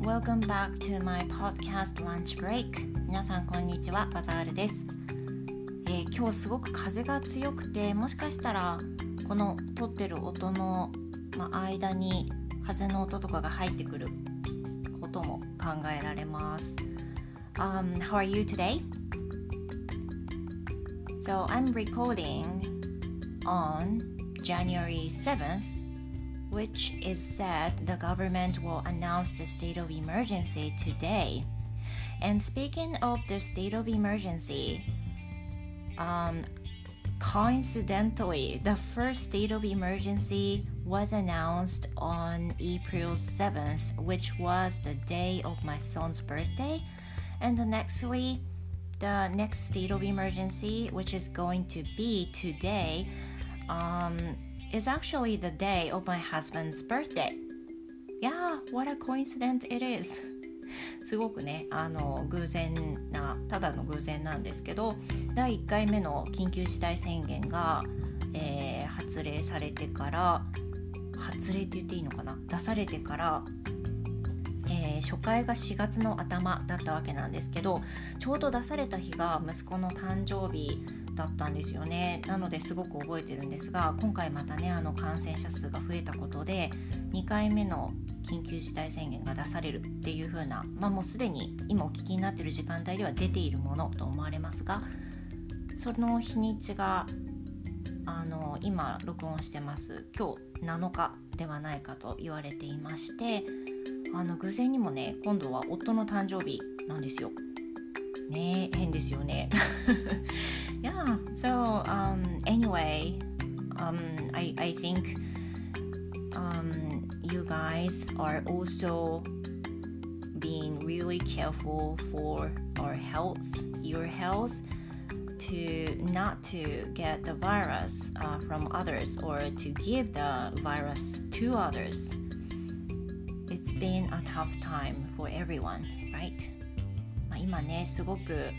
welcome back to my podcast lunch break 皆さんこんにちはバザールです、えー、今日すごく風が強くてもしかしたらこの撮ってる音の、まあ、間に風の音とかが入ってくることも考えられます、um, How are you today? So I'm recording on January 7th which is said the government will announce the state of emergency today. And speaking of the state of emergency, um, coincidentally, the first state of emergency was announced on April 7th, which was the day of my son's birthday. And the nextly, the next state of emergency, which is going to be today, um, is actually the day of my husband's birthday. Yeah, what a coincidence it is. すごくねあの偶然なただの偶然なんですけど第1回目の緊急事態宣言が、えー、発令されてから発令って言っていいのかな？出されてから、えー、初回が4月の頭だったわけなんですけどちょうど出された日が息子の誕生日だったんですよねなのですごく覚えてるんですが今回またねあの感染者数が増えたことで2回目の緊急事態宣言が出されるっていう風なまあもうすでに今お聞きになってる時間帯では出ているものと思われますがその日にちがあの今録音してます今日7日ではないかと言われていましてあの偶然にもね今度は夫の誕生日なんですよ。ね変ですよね。yeah so um anyway um i i think um you guys are also being really careful for our health your health to not to get the virus uh, from others or to give the virus to others it's been a tough time for everyone right まあ、今ねすごく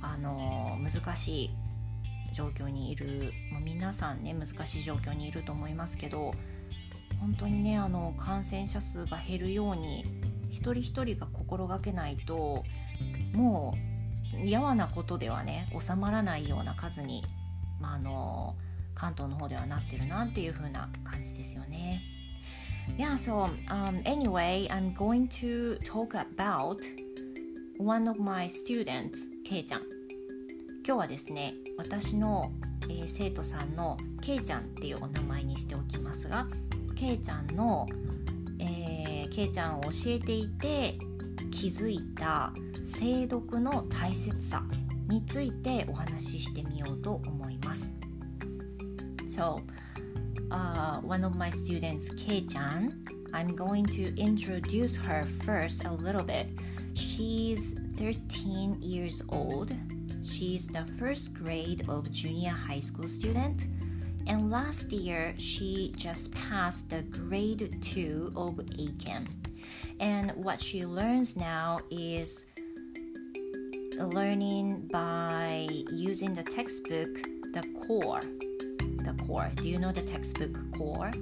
あの難しい 状況にいる、まあ、皆さんね難しい状況にいると思いますけど本当にねあの感染者数が減るように一人一人が心がけないともうやわなことではね収まらないような数に、まあ、あの関東の方ではなってるなっていう風な感じですよね。Yeah, so um, anyway, I'm going to talk about one of my students, けいちゃん。今日はですね、私の、えー、生徒さんのけいちゃんっていうお名前にしておきますが、けいちゃんの、えー、けいちゃんを教えていて気づいた精読の大切さについてお話ししてみようと思います。So, uh, one of my students, けいちゃん I'm going to introduce her first a little bit. She's 13 years old. She's the first grade of junior high school student. And last year, she just passed the grade 2 of ACAM. And what she learns now is learning by using the textbook, the core. The core. Do you know the textbook core?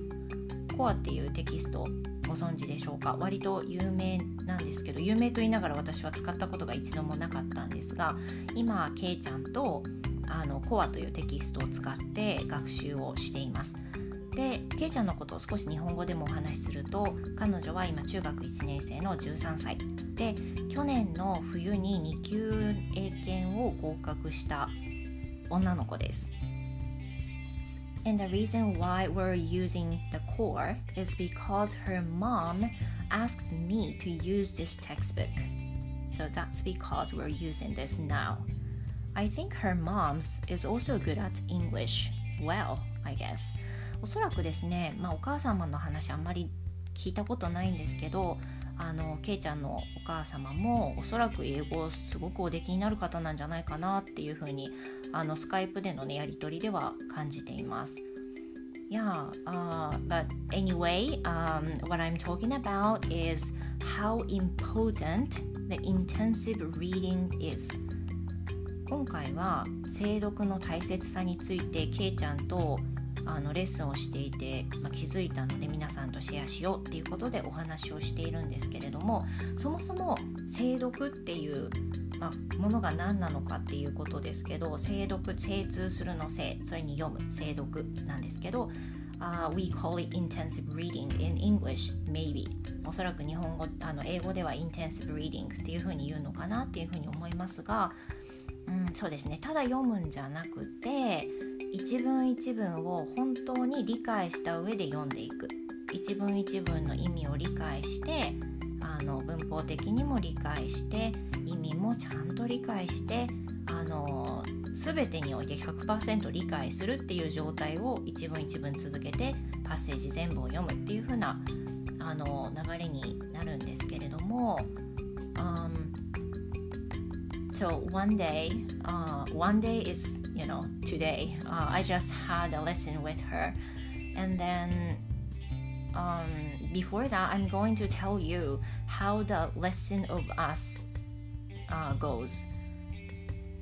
core っていうテキスト ご存知でしょうか？割と有名なんですけど有名と言いながら私は使ったことが一度もなかったんですが今けいちゃんとあのコアというテキストを使って学習をしています。でけいちゃんのことを少し日本語でもお話しすると彼女は今中学1年生の13歳で去年の冬に2級英検を合格した女の子です。And the reason why we're using the core is because her mom asked me to use this textbook. So that's because we're using this now. I think her mom's is also good at English. Well, I guess. おそらくですね、まあ、お母様の話あんまり聞いたことないんですけど あのけいちゃんのお母様もおそらく英語をすごくおできになる方なんじゃないかなっていうふうにあのスカイプでのねやり取りでは感じています。Yeah, uh, but anyway, um, what I'm talking about is how important the intensive reading is. 今回は精読の大切さについてけいちゃんとあのレッスンをしていて、まあ、気づいたので皆さんとシェアしようっていうことでお話をしているんですけれどもそもそも精読っていうまあ、ものが何なのかっていうことですけど精読精通するの精それに読む精読なんですけど、uh, We call it intensive reading in English maybe おそらく日本語あの英語では intensive reading っていうふうに言うのかなっていうふうに思いますが、うん、そうですね。ただ読むんじゃなくて一文一文を本当に理解した上で読んでいく。一文一文の意味を理解してあの文法的にも理解して意味もちゃんと理解してあの全てにおいて100%理解するっていう状態を一文一文続けてパッセージ全部を読むっていう風なあの流れになるんですけれども、um, so one day, uh, one day is you know today. Uh, I just had a lesson with her, and then um, before that, I'm going to tell you how the lesson of us uh, goes.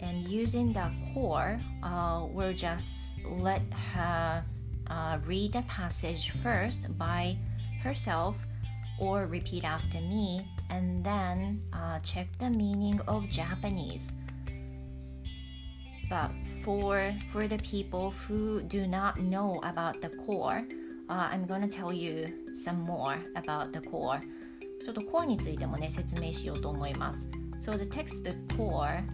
And using the core, uh, we'll just let her uh, read the passage first by herself or repeat after me and then uh, check the meaning of Japanese. But for for the people who do not know about the core, uh, I'm gonna tell you some more about the core. ちょっと core についてもね説明しようと思います。So the textbook core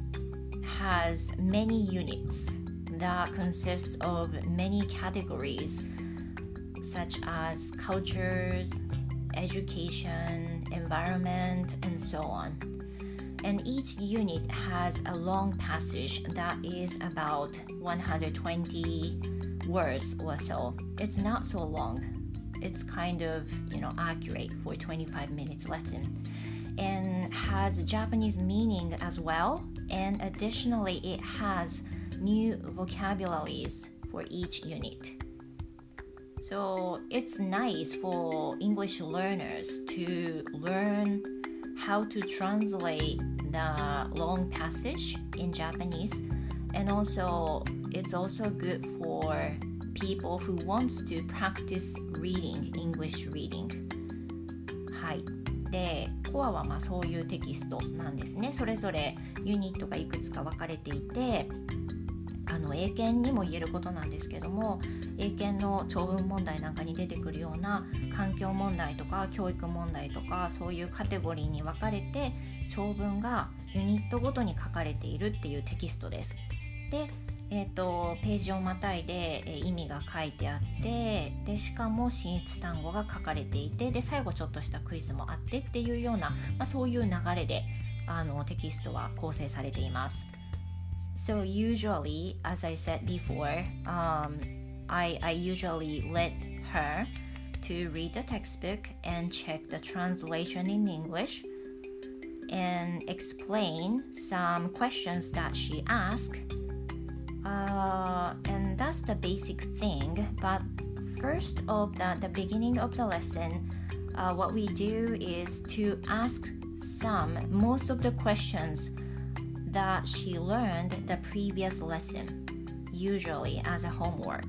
has many units that consists of many categories such as cultures, education, environment, and so on. And each unit has a long passage that is about 120 words or so. It's not so long. It's kind of, you know, accurate for 25 minutes lesson and has Japanese meaning as well. And additionally, it has new vocabularies for each unit. So it's nice for English learners to learn how to translate the long passage in Japanese and also it's also good for people who wants to practice reading English reading はいでコアはまあそういうテキストなんですねそれぞれユニットがいくつか分かれていてあ の英検にも言えることなんですけども英検の長文問題なんかに出てくるような環境問題とか教育問題とかそういうカテゴリーに分かれて長文がユニットごとに書かれているっていうテキストです。でえーと、ページをまたいで、え、意味が書いてあってでしかも進出単語が書かれていてで最後ちょっとしたクイズもあってっていうような、まあ、そういう流れであのテキストは構成されています。So usually, as I said before, um, I, I usually let her to read the textbook and check the translation in English and explain some questions that she asked. Uh, and that's the basic thing. But first of the, the beginning of the lesson uh, what we do is to ask some most of the questions that she learned the previous lesson usually as a homework.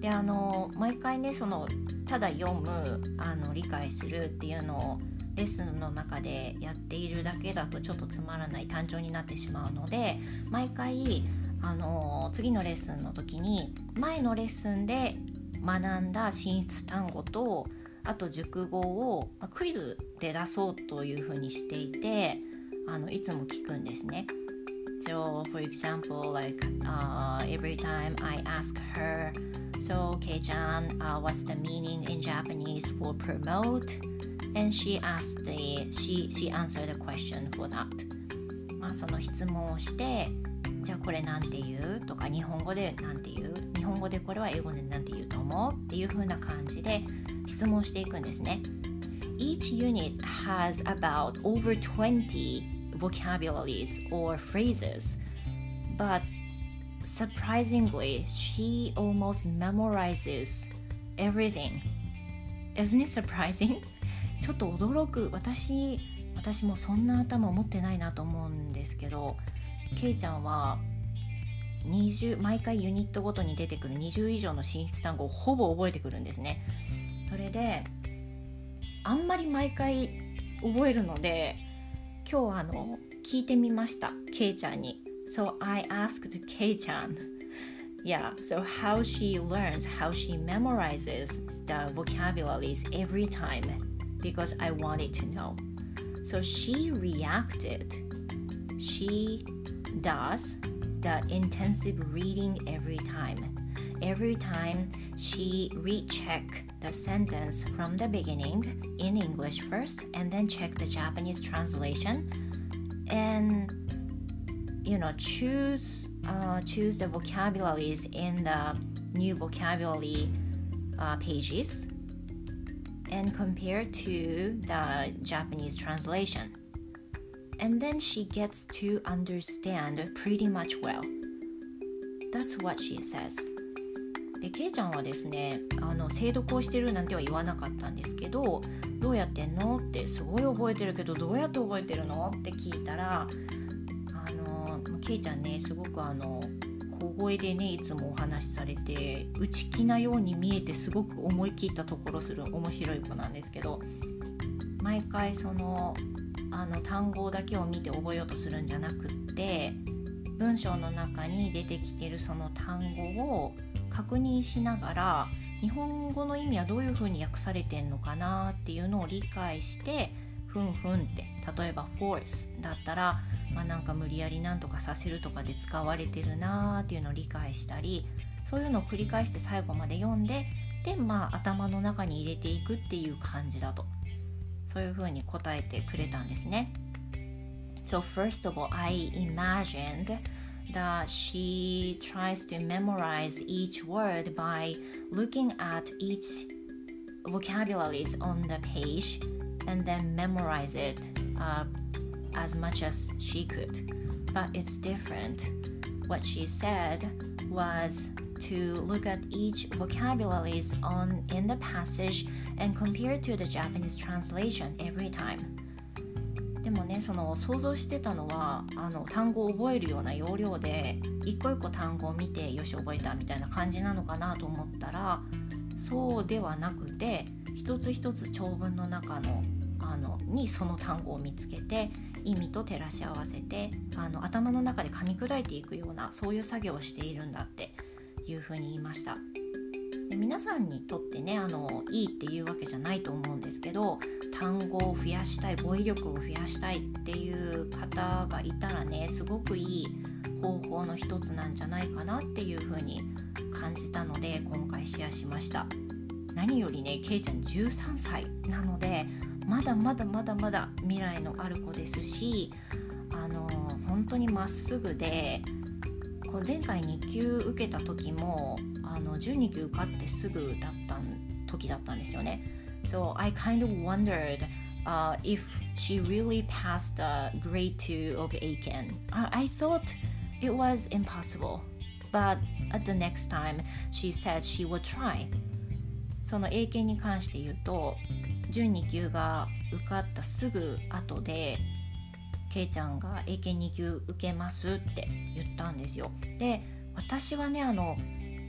であの毎回ねそのただ読むあの理解するっていうのをレッスンの中でやっているだけだとちょっとつまらない単調になってしまうので毎回あの次のレッスンの時に前のレッスンで学んだ進出単語とあと熟語をクイズで出そうというふうにしていてあのいつも聞くんですね。So, for example, like uh, every time I ask her, so Kei-chan, uh, what's the meaning in Japanese for promote? And she asked the, she, she answered the question for that. まあその質問をして、じゃあこれなんて言うとか日本語でなんて言う日本語でこれは英語でなんて言うと思うっていう風な感じで質問していくんですね。Each unit has about over 20 vocabularies or phrases. But surprisingly, she almost memorizes everything. ちょっと驚く私,私もそんな頭を持ってないなと思うんですけどけいちゃんは20毎回ユニットごとに出てくる20以上の進出単語をほぼ覚えてくるんですねそれであんまり毎回覚えるので今日あの聞いてみましたケイちゃんに So I asked ケイちゃん Yeah, so how she learns, how she memorizes the vocabularies every time because I wanted to know. So she reacted. She does the intensive reading every time. Every time she recheck the sentence from the beginning in English first and then check the Japanese translation and you know choose uh, choose the vocabularies in the new vocabulary uh, pages and compare to the Japanese translation. And then she gets to understand pretty much well. That's what she says. で、ケイちゃんはですね、あの精読をしてるなんては言わなかったんですけど、どうやってんの？ってすごい覚えてるけど、どうやって覚えてるの？って聞いたらあの、けいちゃんねすごくあの小声でねいつもお話しされて内気なように見えてすごく思い切ったところする面白い子なんですけど毎回そのあの単語だけを見て覚えようとするんじゃなくって文章の中に出てきてるその単語を確認しながら日本語の意味はどういうふうに訳されてんのかなっていうのを理解してふんふんって例えば force だったらまあ、なんか無理やりなんとかさせるとかで使われてるなーっていうのを理解したりそういうのを繰り返して最後まで読んででまあ頭の中に入れていくっていう感じだとそういうふうに答えてくれたんですね。So first of all, I imagined that she tries to memorize each word by looking at each vocabularies on the page and then memorize it uh, as much as she could. But it's different. What she said was to look at each vocabularies on in the passage and compare to the Japanese translation every time. でもねその想像してたのはあの単語を覚えるような要領で一個一個単語を見てよし覚えたみたいな感じなのかなと思ったらそうではなくて一つ一つ長文の中のあのにその単語を見つけて意味と照らし合わせてあの頭の中で噛み砕いていくようなそういう作業をしているんだっていうふうに言いました。皆さんにとってねあのいいっていうわけじゃないと思うんですけど単語を増やしたい語彙力を増やしたいっていう方がいたらねすごくいい方法の一つなんじゃないかなっていうふうに感じたので今回シェアしました。何よりねけいちゃん13歳なのでまだまだまだまだ未来のある子ですしあの本当にまっすぐでこう前回2級受けた時もあの12級受かってすぐだった時だったんですよね。So I kind of wondered uh, if she really passed the grade 2 of Aiken. I, thought it was impossible, but at the next time she said she would try. その英検に関して言うと準2級が受かったすぐ後でけいちゃんが英検2級受けますって言ったんですよで私はねあの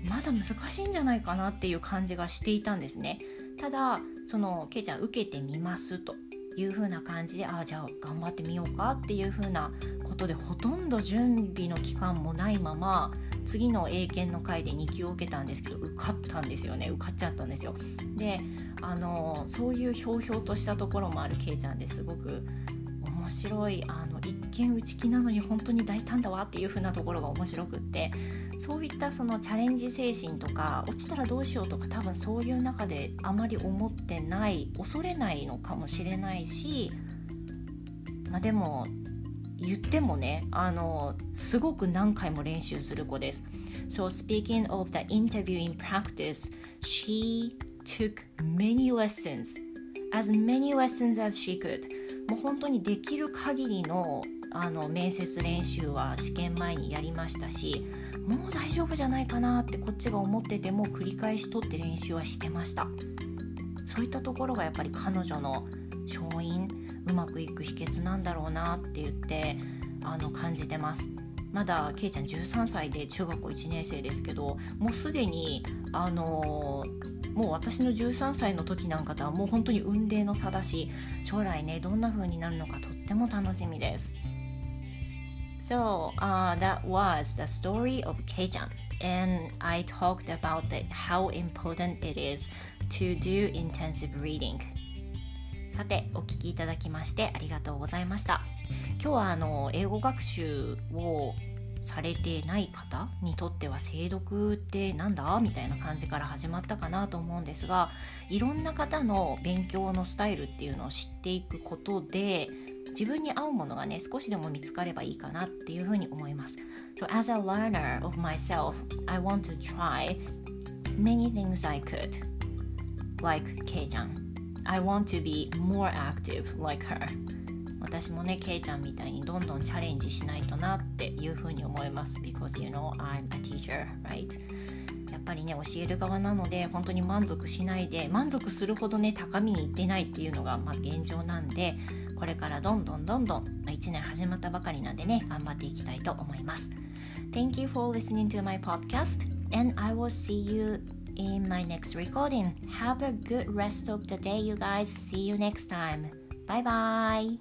まだ難しいんじゃないかなっていう感じがしていたんですね。ただそのけいちゃん受けてみますという風な感じでああじゃあ頑張ってみようかっていう風なことでほとんど準備の期間もないまま次の英検の回で2級を受けたんですけど受かったんですよね。受かっちゃったんですよ。であのそういうひょうひょうとしたところもあるけいちゃんですごく面白いあの一見内気なのに本当に大胆だわっていう風なところが面白くってそういったそのチャレンジ精神とか落ちたらどうしようとか多分そういう中であまり思ってない恐れないのかもしれないし、まあ、でも言ってもねあのすごく何回も練習する子です。So speaking of the interview in practice, she took many lessons, as many lessons as she could. もう本当にできる限りのあの面接練習は試験前にやりましたしもう大丈夫じゃないかなってこっちが思ってても繰り返し取って練習はしてました。そういったところがやっぱり彼女の勝因うまくいく秘訣なんだろうなって言ってあの感じてます。まだケイちゃん13歳で中学校1年生ですけどもうすでにあのー、もう私の13歳の時なんかとはもう本当に運命の差だし将来ねどんな風になるのかとっても楽しみです。So、uh, that was the story of Kei-chan and I talked about the, how important it is to do intensive reading. さてお聞きいただきましてありがとうございました。今日はあの英語学習をされてない方にとっては精読ってなんだ？みたいな感じから始まったかなと思うんですがいろんな方の勉強のスタイルっていうのを知っていくことで自分に合うものがね少しでも見つかればいいかなっていうふうに思います。So as a learner of myself, I want to try many things I could, like Kei-chan. I want to be more active like her 私もねケイちゃんみたいにどんどんチャレンジしないとなっていうふうに思います because you know I'm a teacher right? やっぱりね教える側なので本当に満足しないで満足するほどね高みにいってないっていうのが、まあ、現状なんでこれからどんどんどんどん、1年始まったばかりなんでね頑張っていきたいと思います Thank you for listening to my podcast and I will see you in my next recording. Have a good rest of the day, you guys. See you next time. Bye bye.